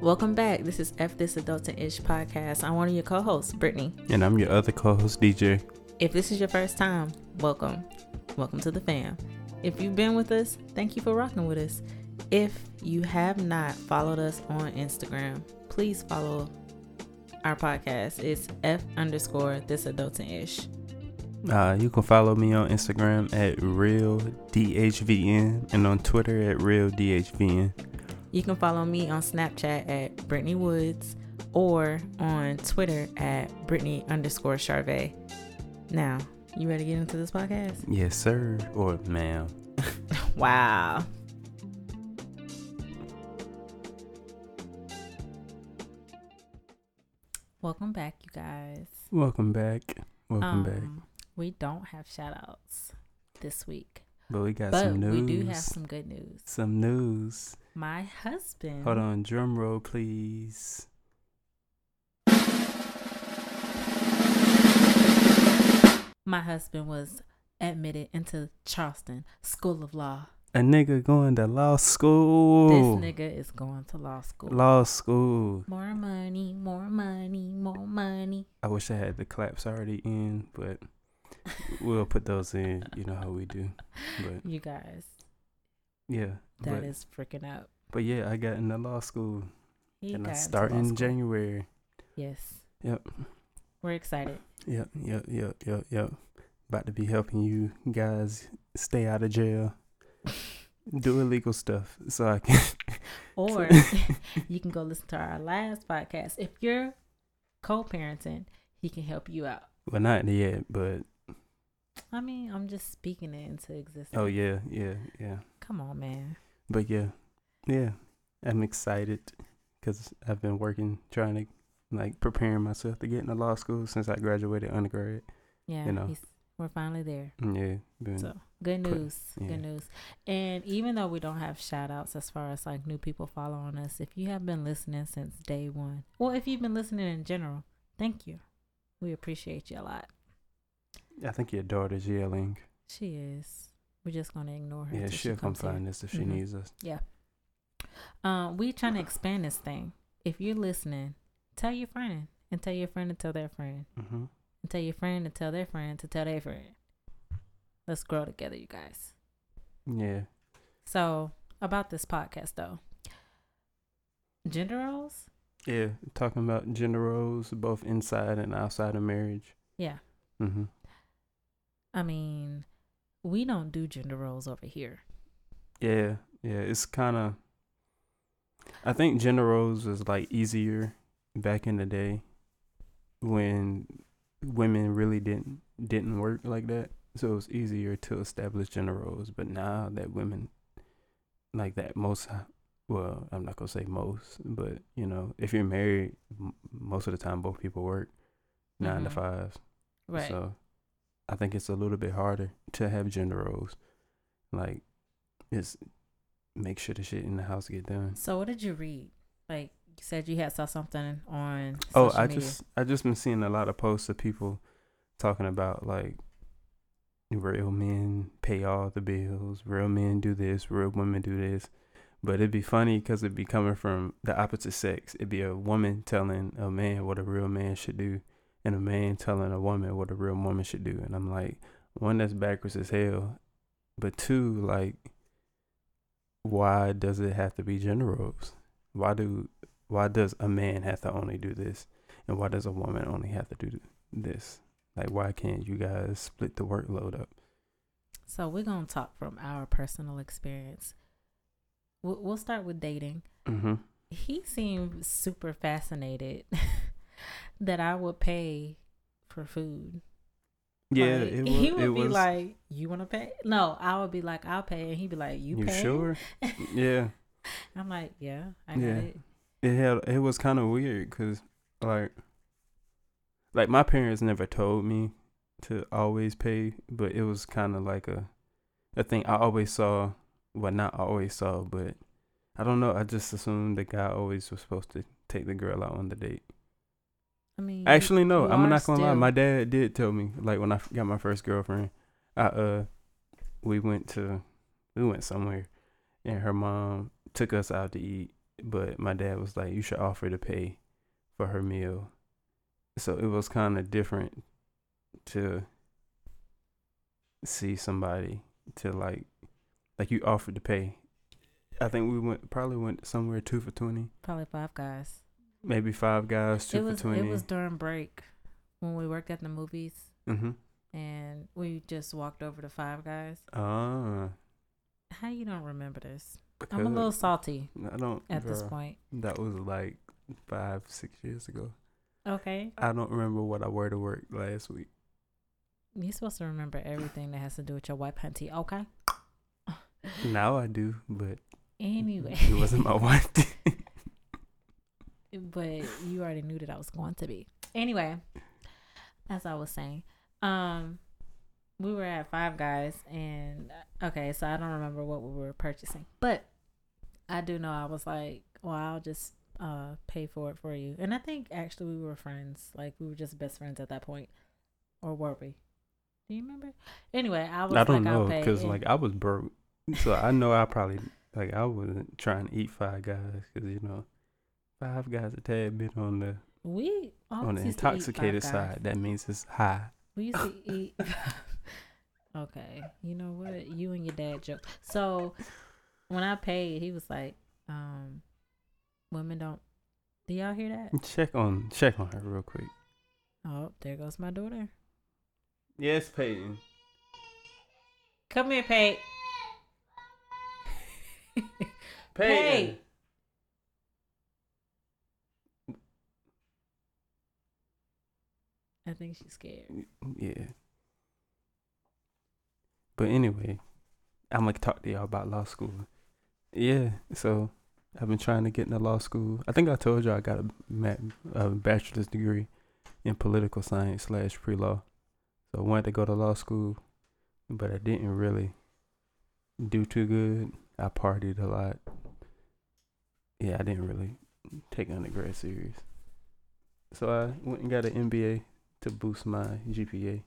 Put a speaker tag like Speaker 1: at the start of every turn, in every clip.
Speaker 1: Welcome back. This is F This Adulting Ish podcast. I'm one of your co hosts, Brittany.
Speaker 2: And I'm your other co host, DJ.
Speaker 1: If this is your first time, welcome. Welcome to the fam. If you've been with us, thank you for rocking with us. If you have not followed us on Instagram, please follow our podcast. It's F underscore This Adulting Ish.
Speaker 2: Uh, you can follow me on Instagram at real DHVN and on Twitter at real DHVN.
Speaker 1: You can follow me on Snapchat at Brittany Woods or on Twitter at Brittany underscore Charvet. Now, you ready to get into this podcast?
Speaker 2: Yes, sir. Or ma'am.
Speaker 1: wow. Welcome back, you guys.
Speaker 2: Welcome back. Welcome
Speaker 1: Um,
Speaker 2: back.
Speaker 1: We don't have shout outs this week,
Speaker 2: But we got
Speaker 1: but
Speaker 2: some news.
Speaker 1: we do have some good news.
Speaker 2: Some news.
Speaker 1: My husband.
Speaker 2: Hold on, drum roll, please.
Speaker 1: My husband was admitted into Charleston School of Law.
Speaker 2: A nigga going to law school.
Speaker 1: This nigga is going to law school.
Speaker 2: Law school.
Speaker 1: More money, more money, more money.
Speaker 2: I wish I had the claps already in, but we'll put those in. You know how we do. But
Speaker 1: You guys,
Speaker 2: yeah.
Speaker 1: that
Speaker 2: but,
Speaker 1: is freaking out.
Speaker 2: but yeah, I got into law school.
Speaker 1: He
Speaker 2: and I start
Speaker 1: law
Speaker 2: in
Speaker 1: school.
Speaker 2: January.
Speaker 1: Yes.
Speaker 2: Yep.
Speaker 1: We're excited.
Speaker 2: Yep, yep, yep, yep, yep. About to be helping you guys stay out of jail. Do illegal stuff so I can.
Speaker 1: Or you can go listen to our last podcast. If you're co-parenting, he can help you out.
Speaker 2: well, not yet, but
Speaker 1: I mean, I'm just speaking it into existence.
Speaker 2: oh yeah, yeah, yeah.
Speaker 1: Come on, man.
Speaker 2: But yeah, yeah. I'm excited because I've been working, trying to like preparing myself to get into law school since I graduated undergrad.
Speaker 1: Yeah,
Speaker 2: You know.
Speaker 1: we're finally there.
Speaker 2: Mm, yeah, been,
Speaker 1: So good
Speaker 2: Put-
Speaker 1: news.
Speaker 2: yeah.
Speaker 1: Good news. And even though we don't have shout outs as far as like new people following us, if you have been listening since day one, well, if you've been listening in general, thank you. We appreciate you a lot.
Speaker 2: I think your daughter's yelling.
Speaker 1: She is. We're just gonna ignore her.
Speaker 2: Yeah,
Speaker 1: she
Speaker 2: she'll come
Speaker 1: here.
Speaker 2: find us if she
Speaker 1: Mhm.
Speaker 2: needs us. Yeah.
Speaker 1: Um, we trying to expand this thing. If you're listening, tell your friend and tell your friend to tell their friend
Speaker 2: hmm
Speaker 1: and tell your friend to tell their friend to tell their friend. Let's grow together, you guys.
Speaker 2: Yeah.
Speaker 1: So about this podcast though, gender roles.
Speaker 2: Yeah, talking about gender roles, both inside and outside of marriage.
Speaker 1: Yeah,
Speaker 2: Mm-hmm.
Speaker 1: I mean, we don't do gender roles over here.
Speaker 2: Yeah, yeah, it's kind of. I think gender roles was like easier back in the day when women really didn't didn't work like that, so it was easier to establish gender roles. But now that women like that, most well, I'm not gonna say most, but you know, if you're married, m- most of the time both people work 9 to
Speaker 1: Mhm.
Speaker 2: five.
Speaker 1: Right.
Speaker 2: So I think it's a little bit harder to have gender roles. Like just make sure the shit in the house get done.
Speaker 1: So what did you read? Like you said, you had saw something on.
Speaker 2: Oh, I
Speaker 1: media.
Speaker 2: just I just been seeing a lot of posts of people talking about like real men pay all the bills, real men do this, real women do this. But it'd be funny because it'd be coming from the opposite sex. It'd be a woman telling a man what a real man should do, and a man telling a woman what a real woman should do. And I'm like, one, that's backwards as hell. But two, like, why does it have to be gender roles? Why do why does a man have to only do this, and why does a woman only have to do this? Like, why can't you guys split the workload up?
Speaker 1: So we're gonna talk from our personal experience. We'll, we'll start with dating.
Speaker 2: Mm-hmm.
Speaker 1: He seemed super fascinated that I would pay for food.
Speaker 2: Yeah,
Speaker 1: Like,
Speaker 2: it was.
Speaker 1: he would be
Speaker 2: was.
Speaker 1: like, "You want to pay?" No, I would be like, "I'll pay," and he'd be like, "You,
Speaker 2: you
Speaker 1: pay?"
Speaker 2: sure? yeah,
Speaker 1: I'm like, "Yeah, I got
Speaker 2: Yeah.
Speaker 1: it."
Speaker 2: it had. It was kind of weird because, like, like my parents never told me to always pay, but it was kind of like a, a thing I always saw. Well, not always saw, but I don't know. I just assumed the guy always was supposed to take the girl out on the date.
Speaker 1: I mean,
Speaker 2: Actually, no, I'm not gonna lie. My dad did tell me, like when I got my first girlfriend, I uh, we went to, we went somewhere, and her mom took us out to eat, but my dad was like, you should offer to pay for her meal. So it was kind of different to see somebody to like, like you offered to pay. I think we went probably went somewhere two for twenty,
Speaker 1: Probably five guys.
Speaker 2: Maybe five guys, two
Speaker 1: it was
Speaker 2: for twenty.
Speaker 1: it was during break when we worked at the movies
Speaker 2: mm-hmm.
Speaker 1: and we just walked over to five guys.
Speaker 2: Ah,
Speaker 1: How you don't remember this?
Speaker 2: because
Speaker 1: I'm a little salty
Speaker 2: I don't.
Speaker 1: at this point.
Speaker 2: That was like five, six years ago.
Speaker 1: Okay.
Speaker 2: I don't remember what I wore to work last week.
Speaker 1: You're supposed to remember everything that has to do with your wife, hunty. Okay.
Speaker 2: Now I do, but
Speaker 1: Anyway,
Speaker 2: it wasn't my wife.
Speaker 1: but you already knew that I was going to be. Anyway, as I was saying, um, we were at Five Guys, and okay, so I don't remember what we were purchasing, but I do know I was like, well, I'll just uh pay for it for you, and I think actually we were friends, like we were just best friends at that point, or were we? Do you remember? Anyway, I was
Speaker 2: I don't
Speaker 1: like,
Speaker 2: know because
Speaker 1: and-
Speaker 2: like I was broke, so I know I probably like I wasn't trying to eat five guys because you know five guys a tad bit on the
Speaker 1: we
Speaker 2: on the
Speaker 1: used to eat Five
Speaker 2: intoxicated side. That means it's high.
Speaker 1: We used to eat. okay, you know what? You and your dad joke. So when I paid, he was like, um, "Women don't." Do y'all hear that?
Speaker 2: Check on check on her real quick.
Speaker 1: Oh, there goes my daughter.
Speaker 2: Yes, Peyton.
Speaker 1: Come here, Pate. Pate. I think she's scared.
Speaker 2: Mm, mm, yeah. But anyway, I'm gonna talk to y'all about law school. Yeah, so I've been trying to get into law school. I think I told y'all I got a, a bachelor's degree in political science slash pre law. So I wanted to go to law school, but I didn't really do too good. I partied a lot. Yeah, I didn't really take undergrad serious. So I went and got an MBA to boost my GPA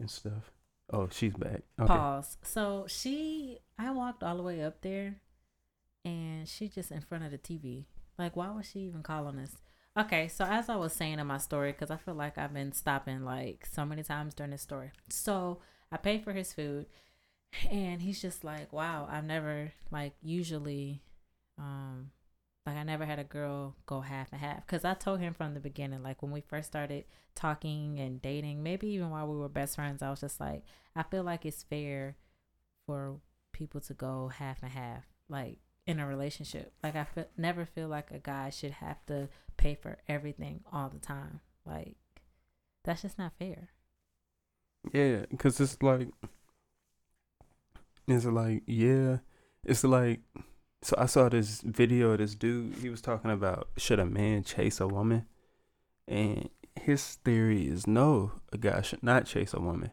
Speaker 2: and stuff. Oh, she's back. Okay.
Speaker 1: Pause. So she, I walked all the way up there, and she just in front of the TV. Like, why was she even calling us? Okay, so as I was saying in my story, because I feel like I've been stopping like so many times during this story. So I paid for his food, and he's just like, "Wow, I've never like usually, um, like I never had a girl go half and half." Because I told him from the beginning, like when we first started talking and dating, maybe even while we were best friends, I was just like, I feel like it's fair for people to go half and half, like in a relationship. Like I feel, never feel like a guy should have to pay for everything all the time. Like that's just not fair.
Speaker 2: Yeah, because it's like, it's like, yeah, it's like, so I saw this video of this dude. He was talking about should a man chase a woman, and his theory is no, a guy should not chase a woman,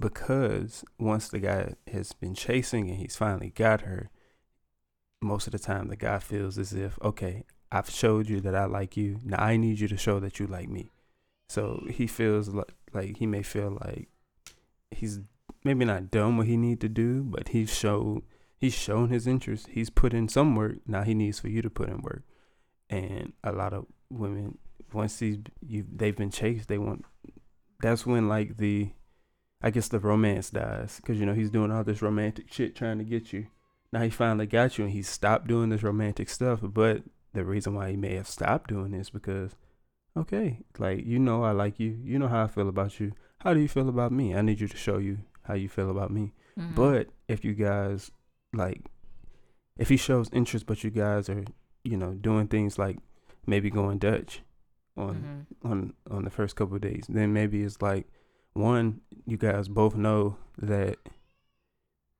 Speaker 2: because once the guy has been chasing and he's finally got her, most of the time the guy feels as if okay, I've showed you that I like you. Now I need you to show that you like me. So he feels like like he may feel like he's maybe not done what he need to do, but he's showed he's shown his interest. He's put in some work. Now he needs for you to put in work. And a lot of women once these you they've been chased, they want that's when like the I guess the romance dies because you know he's doing all this romantic shit trying to get you. Now he finally got you and he stopped doing this romantic stuff, but the reason why he may have stopped doing this because okay, like you know I like you. You know how I feel about you. How do you feel about me? I need you to show you how you feel about me.
Speaker 1: Mhm.
Speaker 2: But if you guys like if he shows interest but you guys are, you know, doing things like maybe going Dutch on
Speaker 1: Mhm.
Speaker 2: on on the first couple of days, then maybe it's like one, you guys both know that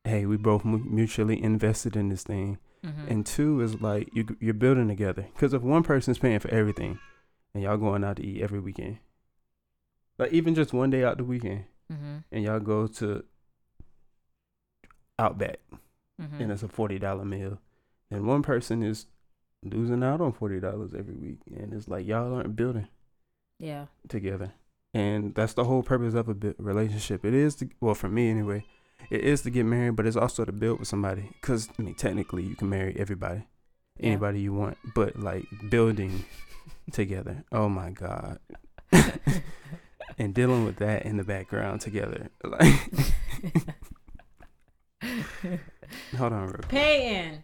Speaker 2: hey, we both mu- mutually invested in this thing.
Speaker 1: Mhm.
Speaker 2: And two is like you you're building together. Because if one person's paying for everything, and y'all going out to eat every weekend, like even just one day out the weekend,
Speaker 1: Mhm.
Speaker 2: and y'all go to Outback,
Speaker 1: Mhm.
Speaker 2: and it's a forty dollar meal, and one person is losing out on forty dollars every week, and it's like y'all aren't building
Speaker 1: yeah.
Speaker 2: together, and that's the whole purpose of a relationship. It is to well for me anyway. It is to get married, but it's also to build with somebody. Cause I mean, technically, you can marry everybody.
Speaker 1: Yeah.
Speaker 2: anybody you want, but like building together. Oh my god. and dealing with that in the background together. Like hold on real quick.
Speaker 1: Paying.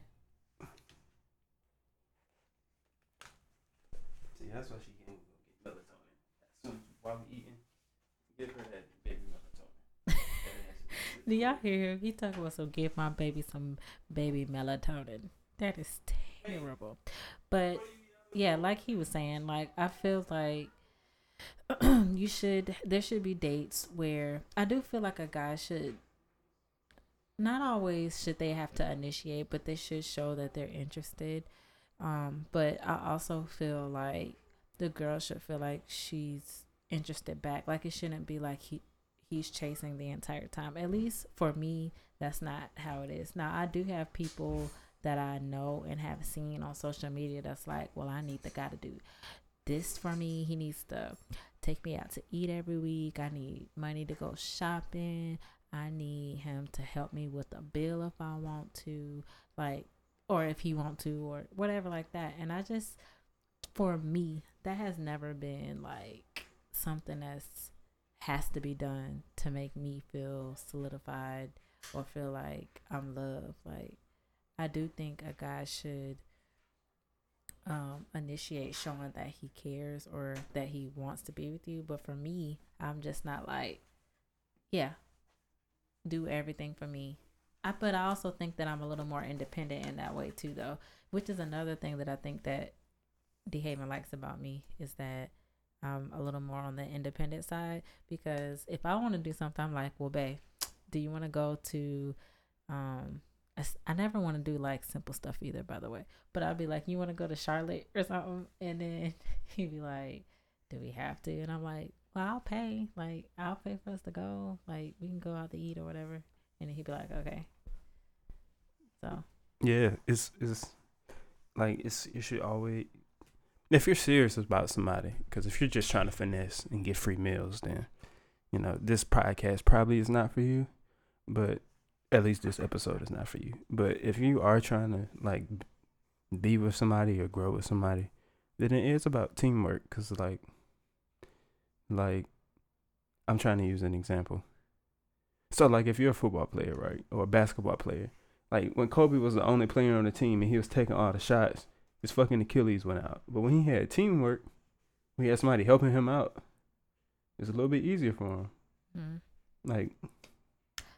Speaker 2: See, that's why she can't go get melatonin. As soon while we eating, give her that baby melatonin.
Speaker 1: Do y'all hear him? He talking about some give my baby some baby melatonin. That is terrible. But yeah, like he was saying, like I feel like you should there should be dates where I do feel like a guy should not always should they have to initiate, but they should show that they're interested. Um, but I also feel like the girl should feel like she's interested back. Like it shouldn't be like he he's chasing the entire time. At least for me, that's not how it is. Now I do have people that I know and have seen on social media that's like, well, I need the guy to do this for me. He needs to take me out to eat every week. I need money to go shopping. I need him to help me with a bill if I want to, like, or if he want to, or whatever like that. And I just, for me, that has never been like something that's has to be done to make me feel solidified or feel like I'm loved. Like, I do think a guy should um, initiate showing that he cares or that he wants to be with you. But for me, I'm just not like, yeah, do everything for me. I but I also think that I'm a little more independent in that way too, though, which is another thing that I think that Dehaven likes about me is that I'm a little more on the independent side because if I want to do something, I'm like, well, babe, do you want to go to um I never want to do like simple stuff either, by the way. But I'd be like, you want to go to Charlotte or something? And then he'd be like, do we have to? And I'm like, well, I'll pay. Like, I'll pay for us to go. Like, we can go out to eat or whatever. And he'd be like, okay. So,
Speaker 2: Yeah, it's it's like it's you should always if you're serious about somebody, because if you're just trying to finesse and get free meals, then you know this podcast probably is not for you. But at least this episode is not for you. But if you are trying to like be with somebody or grow with somebody, then it is about teamwork. Cause like, like I'm trying to use an example. So like if you're a football player, right, or a basketball player, like when Kobe was the only player on the team and he was taking all the shots, his fucking Achilles went out. But when he had teamwork, we had somebody helping him out. It's a little bit easier for him.
Speaker 1: mm.
Speaker 2: Like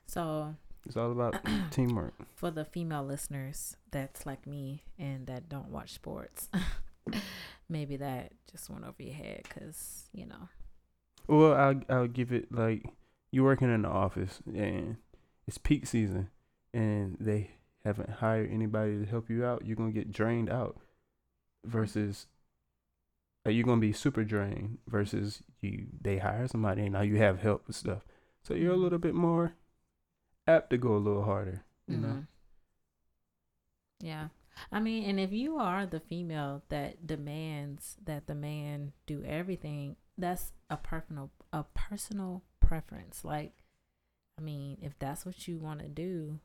Speaker 1: so
Speaker 2: it's all about teamwork.
Speaker 1: for the female listeners that's like me and that don't watch sports, maybe that just went over your head because, you know,
Speaker 2: Well, I'll I'll give it like you're working in the office and it's peak season and they haven't hired anybody to help you out. You're gonna get drained out. Versus, are you gonna be super drained? Versus you they hire somebody and now you have help with stuff. So you're a
Speaker 1: Mhm.
Speaker 2: little bit more apt to go a little harder. You know.
Speaker 1: Mhm. Yeah. I mean, and if you are the female that demands that the man do everything, that's a personal a personal preference. Like, I mean, if that's what you want to do,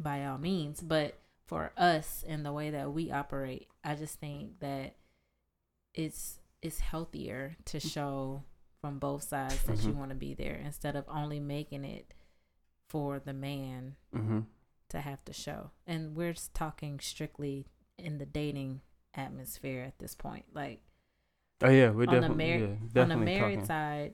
Speaker 1: by all means. But for us and the way that we operate, I just think that it's it's healthier to show from both sides that you
Speaker 2: Mhm.
Speaker 1: want to be there instead of only making it for the man
Speaker 2: Mm-hmm.
Speaker 1: to have to show. And we're just talking strictly in the dating atmosphere at this point. Like
Speaker 2: Oh yeah, we're
Speaker 1: on the
Speaker 2: definitely
Speaker 1: mar-
Speaker 2: yeah,
Speaker 1: on the married
Speaker 2: talking.
Speaker 1: side,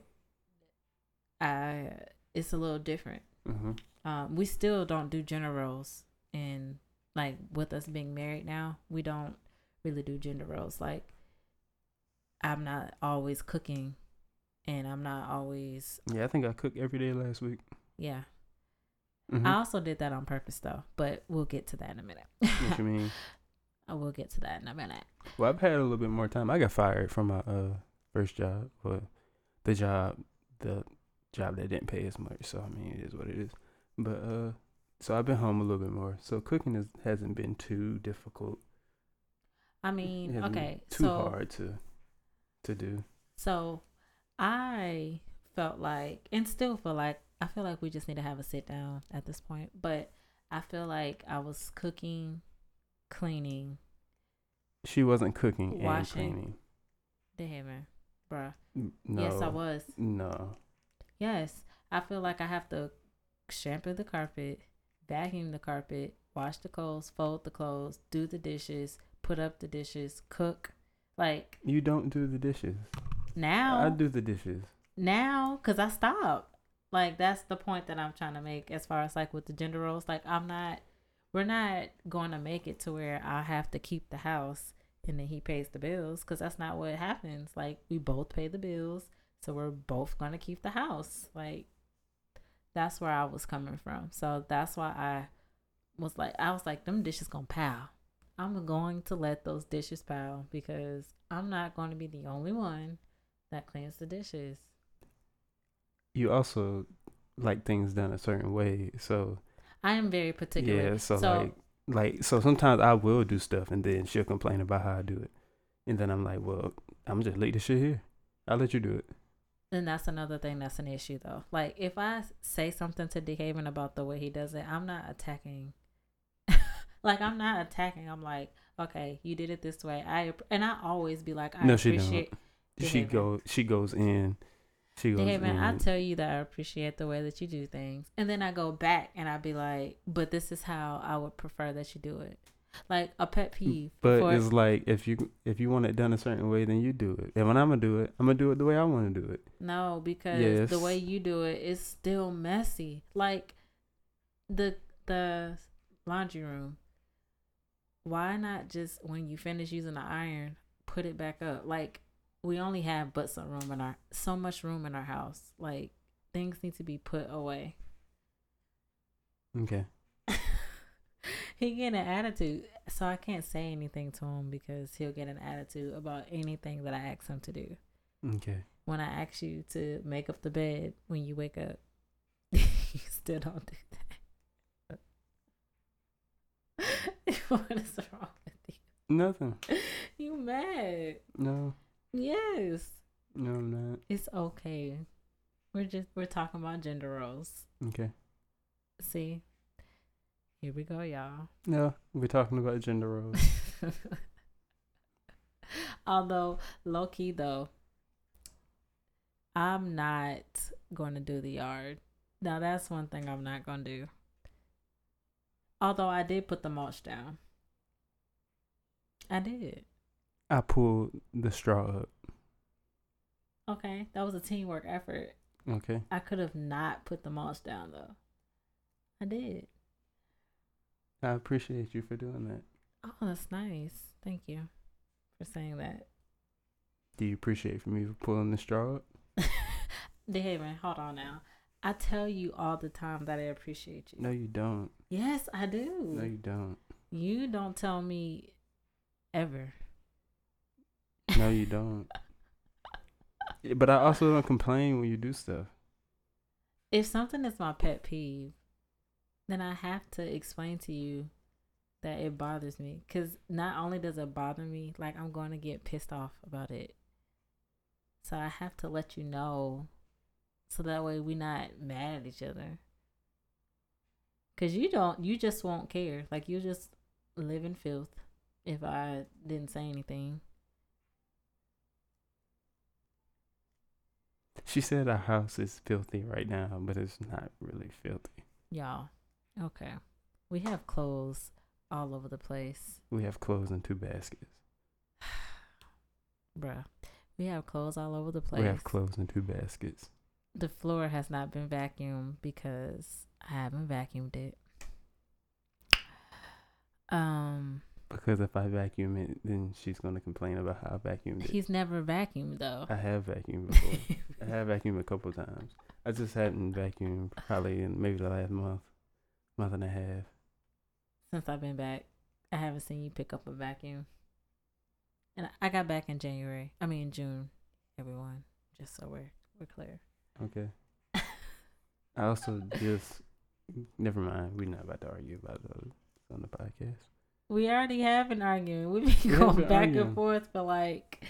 Speaker 1: I it's a little different.
Speaker 2: Mm-hmm.
Speaker 1: Um, we still don't do gender roles, and like with us being married now, we don't really do gender roles. Like I'm not always cooking, and I'm not always
Speaker 2: Yeah, I think I cooked every day last week.
Speaker 1: yeah.
Speaker 2: Mhm.
Speaker 1: I also did that on purpose though, but we'll get to that in a minute.
Speaker 2: what you mean?
Speaker 1: I will get to that in a minute.
Speaker 2: Well, I've had a little bit more time. I got fired from my uh first job, or the job, the job that didn't pay as much. So I mean, it is what it is. But uh, so I've been home a little bit more. So cooking is, hasn't been too difficult.
Speaker 1: I mean, okay,
Speaker 2: too
Speaker 1: so
Speaker 2: hard to to do.
Speaker 1: so I felt like, and still feel like, I feel like we just need to have a sit down at this point. But I feel like I was cooking cleaning,
Speaker 2: She wasn't cooking and
Speaker 1: Washing.
Speaker 2: cleaning.
Speaker 1: damn, bruh.
Speaker 2: No.
Speaker 1: Yes, I was.
Speaker 2: No.
Speaker 1: Yes, I feel like I have to shampoo the carpet, vacuum the carpet, wash the clothes, fold the clothes, do the dishes, put up the dishes, cook. Like
Speaker 2: You don't do the dishes.
Speaker 1: now,
Speaker 2: I do the dishes.
Speaker 1: now, cause I stopped. Like that's the point that I'm trying to make as far as like with the gender roles. Like I'm not, we're not going to make it to where I have to keep the house and then he pays the bills, cause that's not what happens. Like we both pay the bills, so we're both gonna keep the house. Like that's where I was coming from. So that's why I was like, I was like, them dishes gonna pile. I'm going to let those dishes pile because I'm not going to be the only one that cleans the dishes.
Speaker 2: You also like things done a certain way. So
Speaker 1: I am very particular.
Speaker 2: yeah, so,
Speaker 1: So-
Speaker 2: like like so sometimes I will do stuff and then she'll complain about how I do it. And then I'm like, Well, I'm just leave the shit here. I'll let you do it.
Speaker 1: And that's another thing that's an issue though. Like if I say something to DeHaven about the way he does it, I'm not attacking. like I'm not attacking. I'm like, okay, you did it this way. I and I always be like, I
Speaker 2: No, she don't.
Speaker 1: appreciate.
Speaker 2: She go she goes in. She goes
Speaker 1: DeHaven,
Speaker 2: in.
Speaker 1: I mm-hmm. tell you that I appreciate the way that you do things, and then I go back and I be like, but this is how I would prefer that you do it. Like a pet mm, peeve.
Speaker 2: but
Speaker 1: for-
Speaker 2: it's like if you if you want it done a certain way, then you do it. And when I'm gonna do it, I'm gonna do it the way I want to do it.
Speaker 1: No, because
Speaker 2: Yes.
Speaker 1: the way you do it is still messy. Like the the laundry room. Why not just when you finish using the iron, put it back up? Like we only have but some room in our so much room in our house. Like things need to be put away.
Speaker 2: Okay.
Speaker 1: he get an attitude, so I can't say anything to him because he'll get an attitude about anything that I ask him to do.
Speaker 2: Okay.
Speaker 1: when I ask you to make up the bed when you wake up, you still don't do that. what is wrong with you?
Speaker 2: Nothing.
Speaker 1: you? You mad?
Speaker 2: No.
Speaker 1: Yes,
Speaker 2: No, I'm not.
Speaker 1: it's okay. We're just we're talking about gender roles.
Speaker 2: Okay.
Speaker 1: See, here we go, y'all.
Speaker 2: No, we're talking about gender roles.
Speaker 1: Although low key though, I'm not going to do the yard. Now that's one thing I'm not going to do. Although I did put the mulch down. I did.
Speaker 2: I pulled the straw up.
Speaker 1: Okay, that was a teamwork effort.
Speaker 2: Okay.
Speaker 1: I could have not put the mulch down though. I did.
Speaker 2: I appreciate you for doing that.
Speaker 1: Oh, that's nice. Thank you for saying that.
Speaker 2: Do you appreciate for me for pulling the straw up?
Speaker 1: David, hold on now. I tell you all the time that I appreciate you.
Speaker 2: No, you don't.
Speaker 1: Yes, I do.
Speaker 2: No, you don't.
Speaker 1: You don't tell me ever.
Speaker 2: No, you don't. But I also don't complain when you do stuff.
Speaker 1: If something is my pet peeve, then I have to explain to you that it bothers me. Because not only does it bother me, like I'm going to get pissed off about it. So I have to let you know so that way we're not mad at each other. Because you don't, you just won't care. Like you just live in filth if I didn't say anything.
Speaker 2: She said our house is filthy right now, but it's not really filthy.
Speaker 1: Y'all, okay. We have clothes all over the place.
Speaker 2: We have clothes in two baskets.
Speaker 1: Bruh. We have clothes all over the place.
Speaker 2: We have clothes in two baskets.
Speaker 1: the floor has not been vacuumed because I haven't vacuumed it. Um,
Speaker 2: Because if I vacuum it, then she's gonna complain about how I vacuumed it.
Speaker 1: he's never vacuumed though.
Speaker 2: I have vacuumed before. I have vacuumed a couple times. I just hadn't vacuumed probably in maybe the last month, month and a half.
Speaker 1: Since I've been back, I haven't seen you pick up a vacuum. And I- I got back in January. I mean June. Everyone, just so we're we're clear.
Speaker 2: Okay. I also just never mind. We're not about to argue about those on the podcast.
Speaker 1: We already have an argument. We've been going back
Speaker 2: arguing.
Speaker 1: and forth for like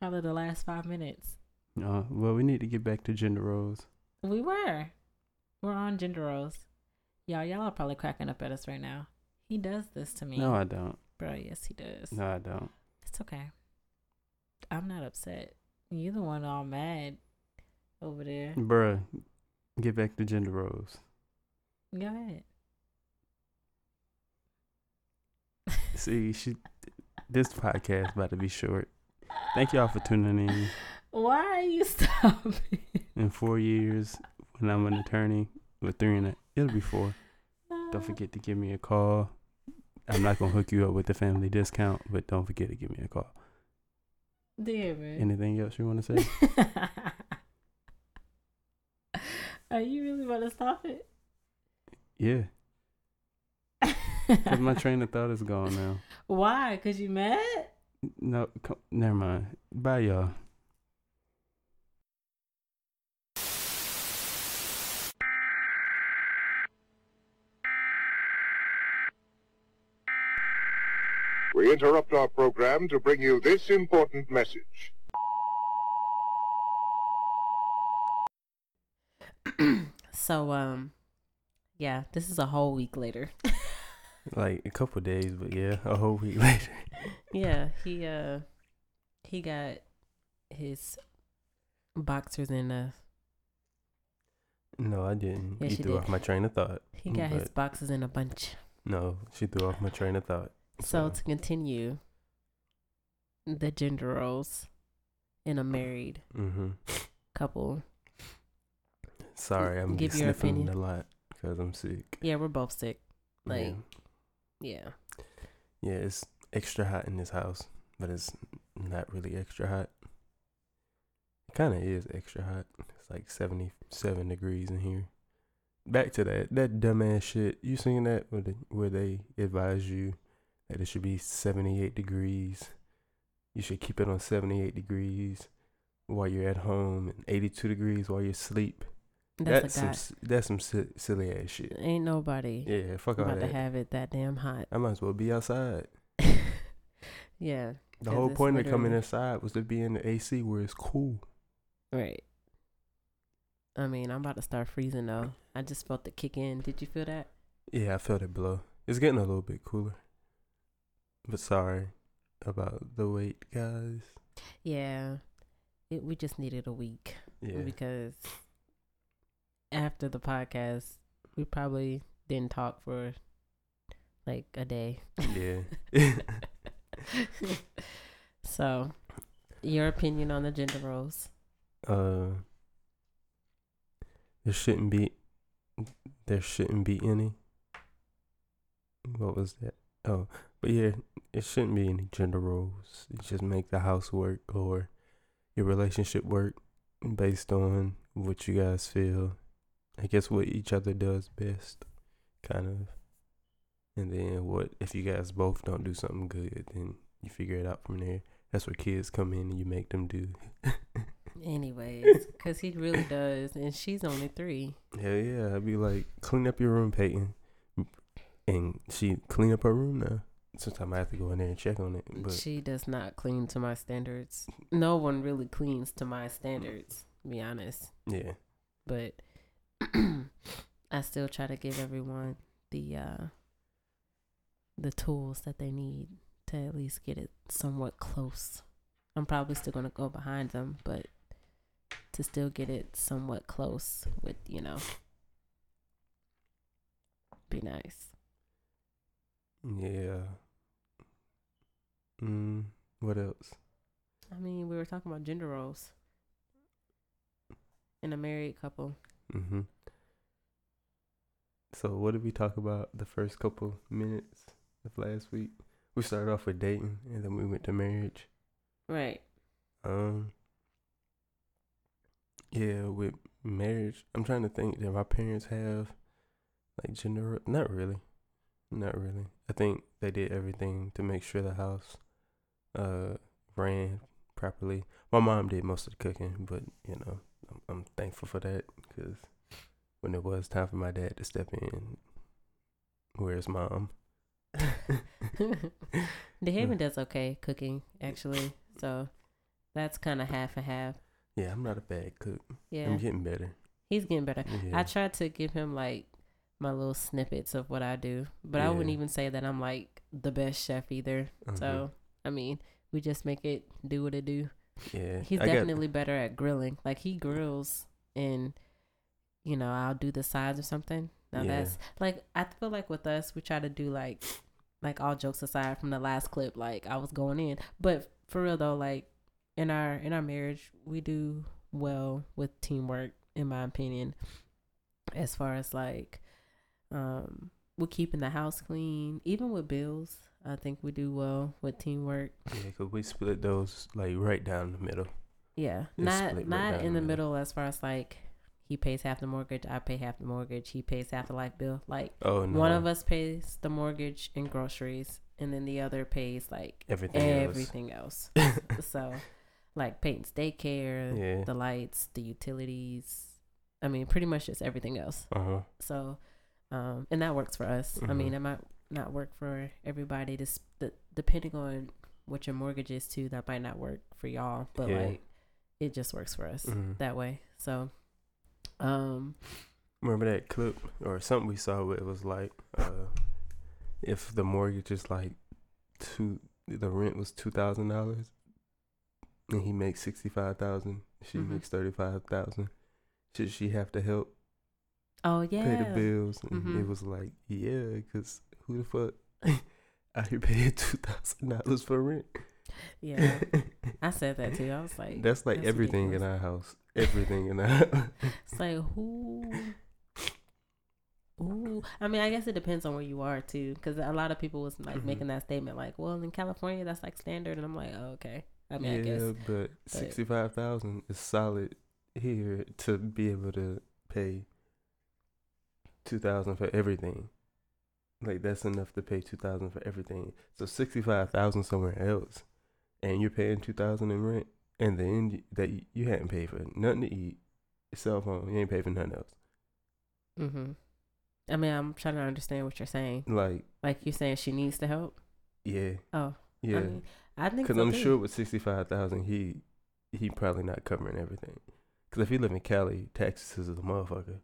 Speaker 1: probably the last five minutes.
Speaker 2: No, well, we need to get back to gender roles.
Speaker 1: We were. We're on gender roles. Y'all, y'all are probably cracking up at us right now.
Speaker 3: He does this to me.
Speaker 2: No, I don't.
Speaker 3: Bro, yes, he does.
Speaker 2: No, I don't.
Speaker 3: It's okay. I'm not upset. You're the one all mad over there.
Speaker 2: Bruh, get back to gender roles.
Speaker 3: Go ahead.
Speaker 2: See, she. This podcast about to be short. Thank y'all for tuning in.
Speaker 3: Why are you stopping?
Speaker 2: In four years, when I'm an attorney, with three and a, it'll be four. Don't uh, forget to give me a call. I'm not gonna hook you up with the family discount, but don't forget to give me a call.
Speaker 3: Damn it.
Speaker 2: Anything else you want to say?
Speaker 3: Are you really about to stop it?
Speaker 2: Yeah, cause my train of thought is gone now.
Speaker 3: Why? Cause you mad?
Speaker 2: No, co- never mind. Bye, y'all.
Speaker 4: We interrupt our program to bring you this important message.
Speaker 3: so um, yeah, this is a whole week later.
Speaker 2: Like a couple days, but yeah, a whole week later.
Speaker 3: yeah, he uh, he got his boxers in a.
Speaker 2: No, I didn't.
Speaker 3: Yes,
Speaker 2: you threw
Speaker 3: did.
Speaker 2: off my train of thought.
Speaker 3: He got his boxes in a bunch.
Speaker 2: No, she threw off my train of thought.
Speaker 3: So to continue, the gender roles in a married
Speaker 2: Mm-hmm.
Speaker 3: couple.
Speaker 2: Sorry, I'm
Speaker 3: Give
Speaker 2: sniffing
Speaker 3: opinion.
Speaker 2: a lot because I'm sick.
Speaker 3: Yeah, we're both sick. Like,
Speaker 2: yeah.
Speaker 3: Yeah.
Speaker 2: yeah, it's extra hot in this house, but it's not really extra hot. It kind of is extra hot. It's like 77 degrees in here. Back to that that dumbass shit. You seen that where they, where they advise you that it should be 78 degrees. You should keep it on 78 degrees while you're at home and 82 degrees while you sleep.
Speaker 3: That's,
Speaker 2: That's some that's some silly ass shit.
Speaker 3: Ain't nobody
Speaker 2: Yeah, fuck all
Speaker 3: about to have it that damn hot.
Speaker 2: I might as well be outside.
Speaker 3: yeah,
Speaker 2: The whole point of coming inside was to be in the AC where it's cool.
Speaker 3: right. I mean, I'm about to start freezing though. I just felt the kick in. Did you feel that?
Speaker 2: Yeah, I felt it blow. It's getting a little bit cooler. But sorry about the wait, guys.
Speaker 3: Yeah. It, we just needed a week
Speaker 2: Yeah.
Speaker 3: because after the podcast, we probably didn't talk for like a day.
Speaker 2: Yeah.
Speaker 3: so, your opinion on the gender roles?
Speaker 2: uh there shouldn't be there shouldn't be any what was that oh but yeah it shouldn't be any gender roles it just make the house work or your relationship work based on what you guys feel i guess what each other does best kind of and then what if you guys both don't do something good then you figure it out from there that's where kids come in and you make them do
Speaker 3: Anyways, because he really does, and she's only three.
Speaker 2: Hell yeah, I'd be like, clean up your room, Peyton. And she clean up her room now. Sometimes I have to go in there and check on it. But
Speaker 3: she does not clean to my standards. No one really cleans to my standards, to be honest.
Speaker 2: yeah,
Speaker 3: But I still try to give everyone the uh, the tools that they need to at least get it somewhat close. I'm probably still gonna go behind them, but to still get it somewhat close would, you know, be nice.
Speaker 2: yeah. Mm, what else?
Speaker 3: I mean, we were talking about gender roles in a married couple.
Speaker 2: Mm-hmm. So what did we talk about the first couple minutes of last week? We started off with dating, and then we went to marriage.
Speaker 3: Right.
Speaker 2: Um. Yeah, with marriage, I'm trying to think. Did my parents have like gender? Not really, not really. I think they did everything to make sure the house uh ran properly. My mom did most of the cooking, but you know, I'm, I'm thankful for that because when it was time for my dad to step in, where's mom?
Speaker 3: DeHaven does okay cooking, actually. So that's kind of half and half.
Speaker 2: Yeah, I'm not a bad cook.
Speaker 3: Yeah.
Speaker 2: I'm getting better.
Speaker 3: He's getting better.
Speaker 2: Yeah.
Speaker 3: I tried to give him like my little snippets of what I do. But I wouldn't even say that I'm like the best chef either.
Speaker 2: Mhm.
Speaker 3: So I mean, we just make it do what it do.
Speaker 2: Yeah,
Speaker 3: He's
Speaker 2: I got-
Speaker 3: definitely better at grilling. Like he grills and you know, I'll do the sides or something. Now
Speaker 2: Yeah.
Speaker 3: that's like I feel like with us we try to do like like all jokes aside from the last clip, like I was going in. But for real though, like in our in our marriage, we do well with teamwork, in my opinion. As far as like um we're keeping the house clean, even with bills. I think we do well with teamwork.
Speaker 2: yeah, cause we split those like right down the middle.
Speaker 3: Yeah, not
Speaker 2: split right
Speaker 3: not in
Speaker 2: the middle.
Speaker 3: middle as far as like he pays half the mortgage, I pay half the mortgage, he pays half the life bill. Like
Speaker 2: Oh no,
Speaker 3: one of us pays the mortgage and groceries, and then the other pays like
Speaker 2: everything,
Speaker 3: everything else.
Speaker 2: else.
Speaker 3: so, like Peyton's daycare,
Speaker 2: yeah.
Speaker 3: the lights, the utilities. I mean, pretty much just everything else.
Speaker 2: Uh huh.
Speaker 3: So, um, and that works for us. I
Speaker 2: Mhm.
Speaker 3: mean, it might not work for everybody. This, the, depending on what your mortgage is too, that might not work for y'all. But
Speaker 2: Yeah.
Speaker 3: like, it just works for us
Speaker 2: Mhm.
Speaker 3: that way. So, um,
Speaker 2: Remember that clip or something we saw where it was like, uh, if the mortgage is like two, the rent was two thousand dollars, and he makes sixty five thousand, she
Speaker 3: Mhm.
Speaker 2: makes thirty five thousand. Should she have to help
Speaker 3: oh yeah,
Speaker 2: pay the bills? And
Speaker 3: Mhm.
Speaker 2: it was like, yeah, cause who the fuck out here paying two thousand dollars for rent?
Speaker 3: yeah. I said that too. I was like,
Speaker 2: That's like
Speaker 3: that's
Speaker 2: everything
Speaker 3: ridiculous.
Speaker 2: in our house. Everything in our house.
Speaker 3: It's like who? Ooh, I mean, I guess it depends on where you are too, because a lot of people was like
Speaker 2: Mhm.
Speaker 3: making that statement, like, "Well, in California, that's like standard," and I'm like, "Oh, okay." I mean, I guess
Speaker 2: yeah, but sixty five thousand is solid here to be able to pay two thousand for everything. Like that's enough to pay two thousand for everything. So sixty five thousand somewhere else, and you're paying two thousand in rent, and then you, that you, you hadn't paid for nothing to eat, your cell phone, you ain't paid for nothing else.
Speaker 3: Mm-hmm. I mean, I'm trying to understand what you're saying.
Speaker 2: Like
Speaker 3: Like you're saying she needs the help.
Speaker 2: yeah,
Speaker 3: Oh,
Speaker 2: yeah.
Speaker 3: I mean, I think
Speaker 2: Because
Speaker 3: so
Speaker 2: I'm
Speaker 3: too.
Speaker 2: sure with sixty five thousand, he he probably not covering everything. Because if you live in Cali, taxes is a motherfucker.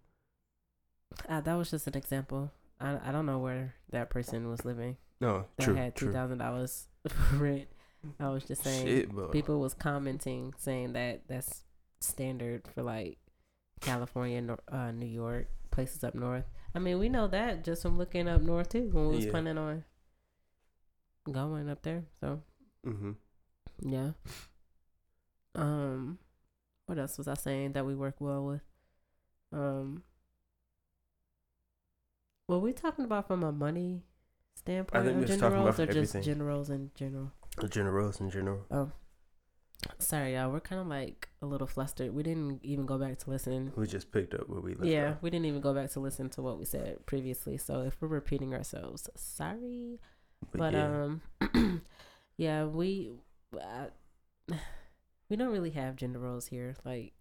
Speaker 3: Uh, that was just an example. I I don't know where that person was living
Speaker 2: No,
Speaker 3: that
Speaker 2: true,
Speaker 3: had two thousand dollars for rent. I was just saying.
Speaker 2: Shit,
Speaker 3: people was commenting saying that that's standard for like California, uh, New York, places up north. I mean, we know that just from looking up north too when we was
Speaker 2: Yeah.
Speaker 3: planning on going up there. So
Speaker 2: hmm
Speaker 3: yeah. Um, what else was I saying that we work well with? Um, were we talking about from a money standpoint I
Speaker 2: think
Speaker 3: or
Speaker 2: we was talking about
Speaker 3: or just
Speaker 2: everything.
Speaker 3: gender roles in general?
Speaker 2: gender roles in general.
Speaker 3: Oh, sorry, y'all. We're kind of like a little flustered. We didn't even go back to listen.
Speaker 2: We just picked up where we left
Speaker 3: Yeah,
Speaker 2: off.
Speaker 3: we didn't even go back to listen to what we said previously. So if we're repeating ourselves, sorry.
Speaker 2: But,
Speaker 3: But,
Speaker 2: yeah,
Speaker 3: um, yeah, we I, we don't really have gender roles here. Like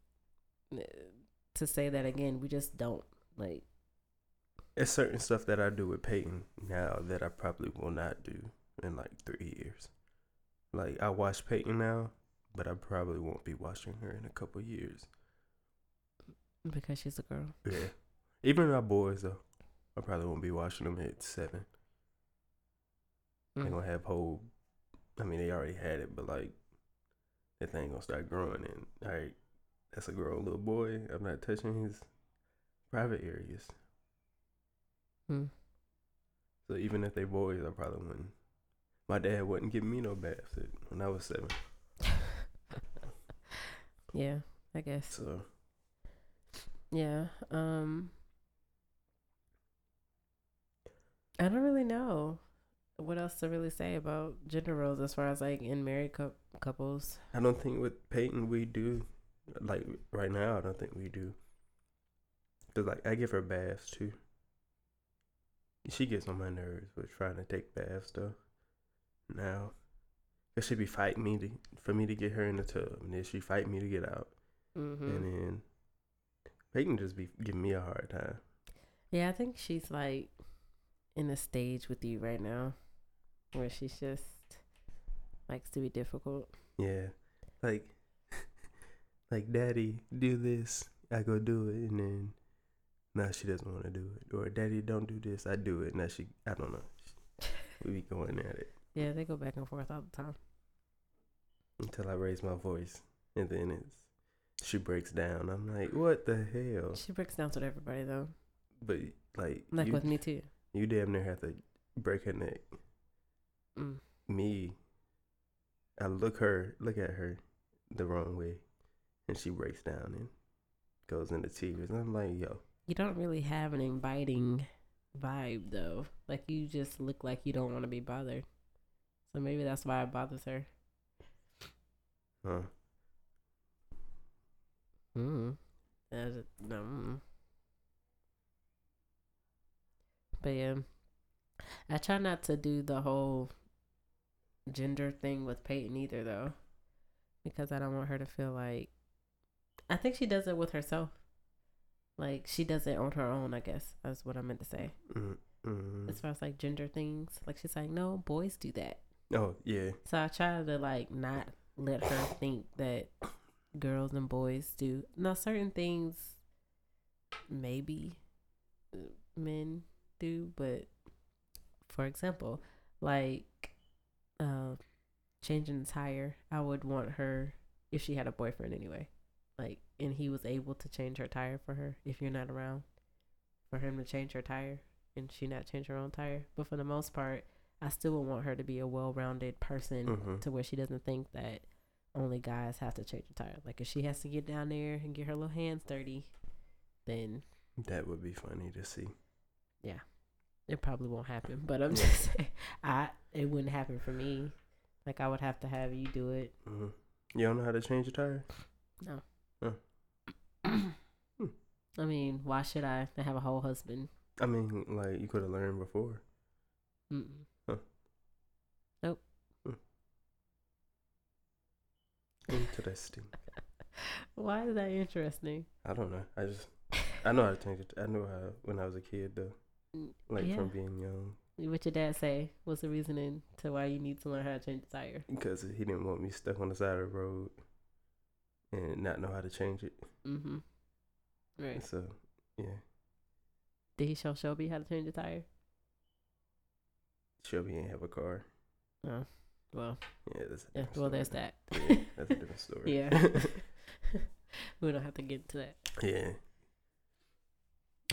Speaker 3: to say that again, we just don't like.
Speaker 2: It's certain stuff that I do with Peyton now that I probably will not do in like three years. Like I watch Peyton now, but I probably won't be watching her in a couple years.
Speaker 3: Because she's a girl.
Speaker 2: Yeah, even our boys though, I probably won't be watching them at seven. They're
Speaker 3: Mm.
Speaker 2: gonna have whole. I mean, they already had it, but like that thing gonna start growing. And all right, that's a grown little boy. I'm not touching his private areas.
Speaker 3: Mm.
Speaker 2: So even if they boys, I probably wouldn't. My dad wouldn't give me no baths when I was seven.
Speaker 3: yeah, I guess.
Speaker 2: So
Speaker 3: Yeah. Um I don't really know what else to really say about gender roles as far as like in married cou- couples.
Speaker 2: I don't think with Peyton we do. Like right now, I don't think we do. Cause like I give her baths too. She gets on my nerves with trying to take baths though. Now, cause she be fighting me to for me to get her in the tub, and then she fight me to get out,
Speaker 3: Mm-hmm.
Speaker 2: and then Peyton just be giving me a hard time.
Speaker 3: Yeah, I think she's like in a stage with you right now where she's just likes to be difficult.
Speaker 2: Yeah, like, like daddy do this, I go do it, and then Now she doesn't want to do it, or Daddy don't do this. I do it. Now she, I don't know. We be going at it
Speaker 3: Yeah, they go back and forth all the time.
Speaker 2: until I raise my voice, and then it's she breaks down. I'm like, what the hell?
Speaker 3: She breaks down with everybody though.
Speaker 2: But like,
Speaker 3: Like
Speaker 2: you,
Speaker 3: with me too.
Speaker 2: you damn near have to break her neck.
Speaker 3: Mm.
Speaker 2: Me, I look her, look at her, the wrong way, and she breaks down and goes into tears. And I'm like, yo,
Speaker 3: You don't really have an inviting vibe though. Like you just look like you don't want to be bothered. So maybe that's why it bothers her.
Speaker 2: huh?
Speaker 3: Mm. That's- No. mm. But yeah, I try not to do the whole gender thing with Peyton either, though, because I don't want her to feel like. I think she does it with herself. Like she does it on her own. I guess that's what I meant to say.
Speaker 2: Mm, mm.
Speaker 3: As far as like gender things, like she's like, no, boys do that.
Speaker 2: Oh yeah,
Speaker 3: So I try to like not let her think that girls and boys do. Now certain things maybe men do, but for example, like uh changing the tire, I would want her if she had a boyfriend anyway. Like and he was able to change her tire for her if you're not around for him to change her tire and she not change her own tire. But for the most part, I still would want her to be a well-rounded person
Speaker 2: Mhm.
Speaker 3: to where she doesn't think that only guys have to change a tire. Like if she has to get down there and get her little hands dirty, then
Speaker 2: that would be funny to see. Yeah.
Speaker 3: It probably won't happen. But I'm just saying, I it wouldn't happen for me. Like I would have to have you do it.
Speaker 2: hmm You don't know how to change a tire?
Speaker 3: No.
Speaker 2: Huh.
Speaker 3: I mean, why should I have a whole husband?
Speaker 2: I mean, like you could have learned before.
Speaker 3: Mm-mm.
Speaker 2: Interesting.
Speaker 3: Why is that interesting?
Speaker 2: I don't know. I just I know how to change it. I know how when I was a kid though,
Speaker 3: Mm,
Speaker 2: like
Speaker 3: yeah.
Speaker 2: from being young,
Speaker 3: What your dad say? What's the reasoning to why you need to learn how to change the tire?
Speaker 2: because he didn't want me stuck on the side of the road and not know how to change it.
Speaker 3: Mm-hmm. Right.
Speaker 2: So yeah,
Speaker 3: Did he show Shelby how to change the tire?
Speaker 2: Shelby ain't have a car.
Speaker 3: Oh, well,
Speaker 2: Yeah, that's a
Speaker 3: yeah. Well, there's that.
Speaker 2: Yeah, that's a different story.
Speaker 3: Yeah. we don't have to get into that.
Speaker 2: yeah.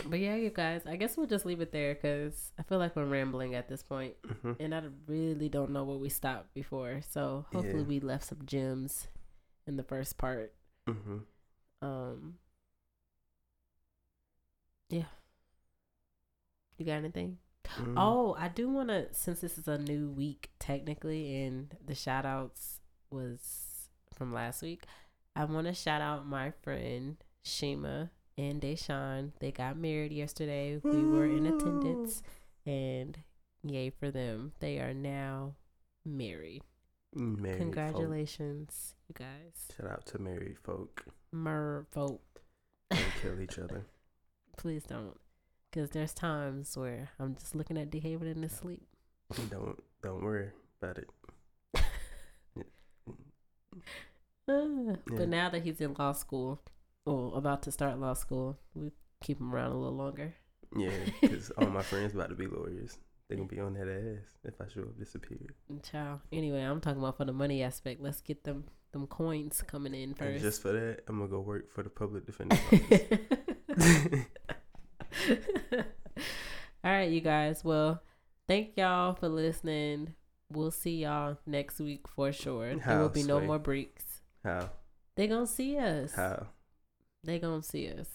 Speaker 3: But yeah, you guys, I guess we'll just leave it there because I feel like we're rambling at this point,
Speaker 2: hmm
Speaker 3: and I really don't know where we stopped before. So hopefully
Speaker 2: Yeah.
Speaker 3: we left some gems in the first part.
Speaker 2: hmm
Speaker 3: Um, yeah. You got anything?
Speaker 2: Mm-hmm.
Speaker 3: Oh, I do want to, since this is a new week technically, and the shout outs was from last week, I want to shout out my friend Shima and Deshawn. They got married yesterday. We were in attendance, and yay for them. They are now married.
Speaker 2: Married folk.
Speaker 3: You guys.
Speaker 2: Shout out to married folk.
Speaker 3: Mer folk.
Speaker 2: Don't kill each other.
Speaker 3: Please don't. Because there's times where I'm just looking at D. Haven in his sleep.
Speaker 2: Don't don't worry about it.
Speaker 3: Ah,
Speaker 2: Yeah.
Speaker 3: But now that he's in law school, or about to start law school, we keep him around a little longer.
Speaker 2: Yeah, because all my friends about to be lawyers. They gonna be on that ass if I show up disappeared.
Speaker 3: And Child. Anyway, I'm talking about for the money aspect. Let's get them them coins coming in
Speaker 2: And
Speaker 3: first.
Speaker 2: just for that, I'm gonna go work for the public defender.
Speaker 3: All right, you guys. Well, thank y'all for listening. We'll see y'all next week for sure. There will
Speaker 2: How,
Speaker 3: be no more breaks.
Speaker 2: How?
Speaker 3: They gonna see us.
Speaker 2: How?
Speaker 3: They gonna see us.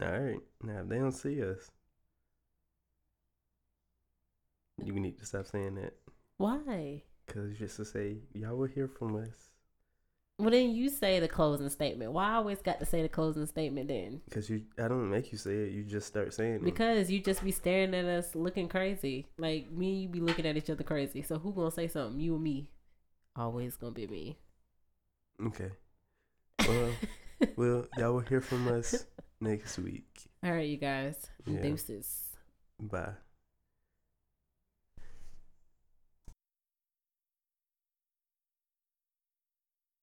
Speaker 2: All right. Now if they don't see us, you need to stop saying that.
Speaker 3: Why?
Speaker 2: Cause just to say y'all will hear from us.
Speaker 3: Well, then you say the closing statement. Why I always got to say the closing statement then?
Speaker 2: Cause you, I don't make you say it. You just start saying it.
Speaker 3: Because you just be staring at us looking crazy. Like me and you be looking at each other crazy. So who gonna say something? You or me? Always gonna be me.
Speaker 2: Okay. Well, well, y'all will hear from us next week.
Speaker 3: All right, you guys.
Speaker 2: Yeah.
Speaker 3: Deuces.
Speaker 2: Bye.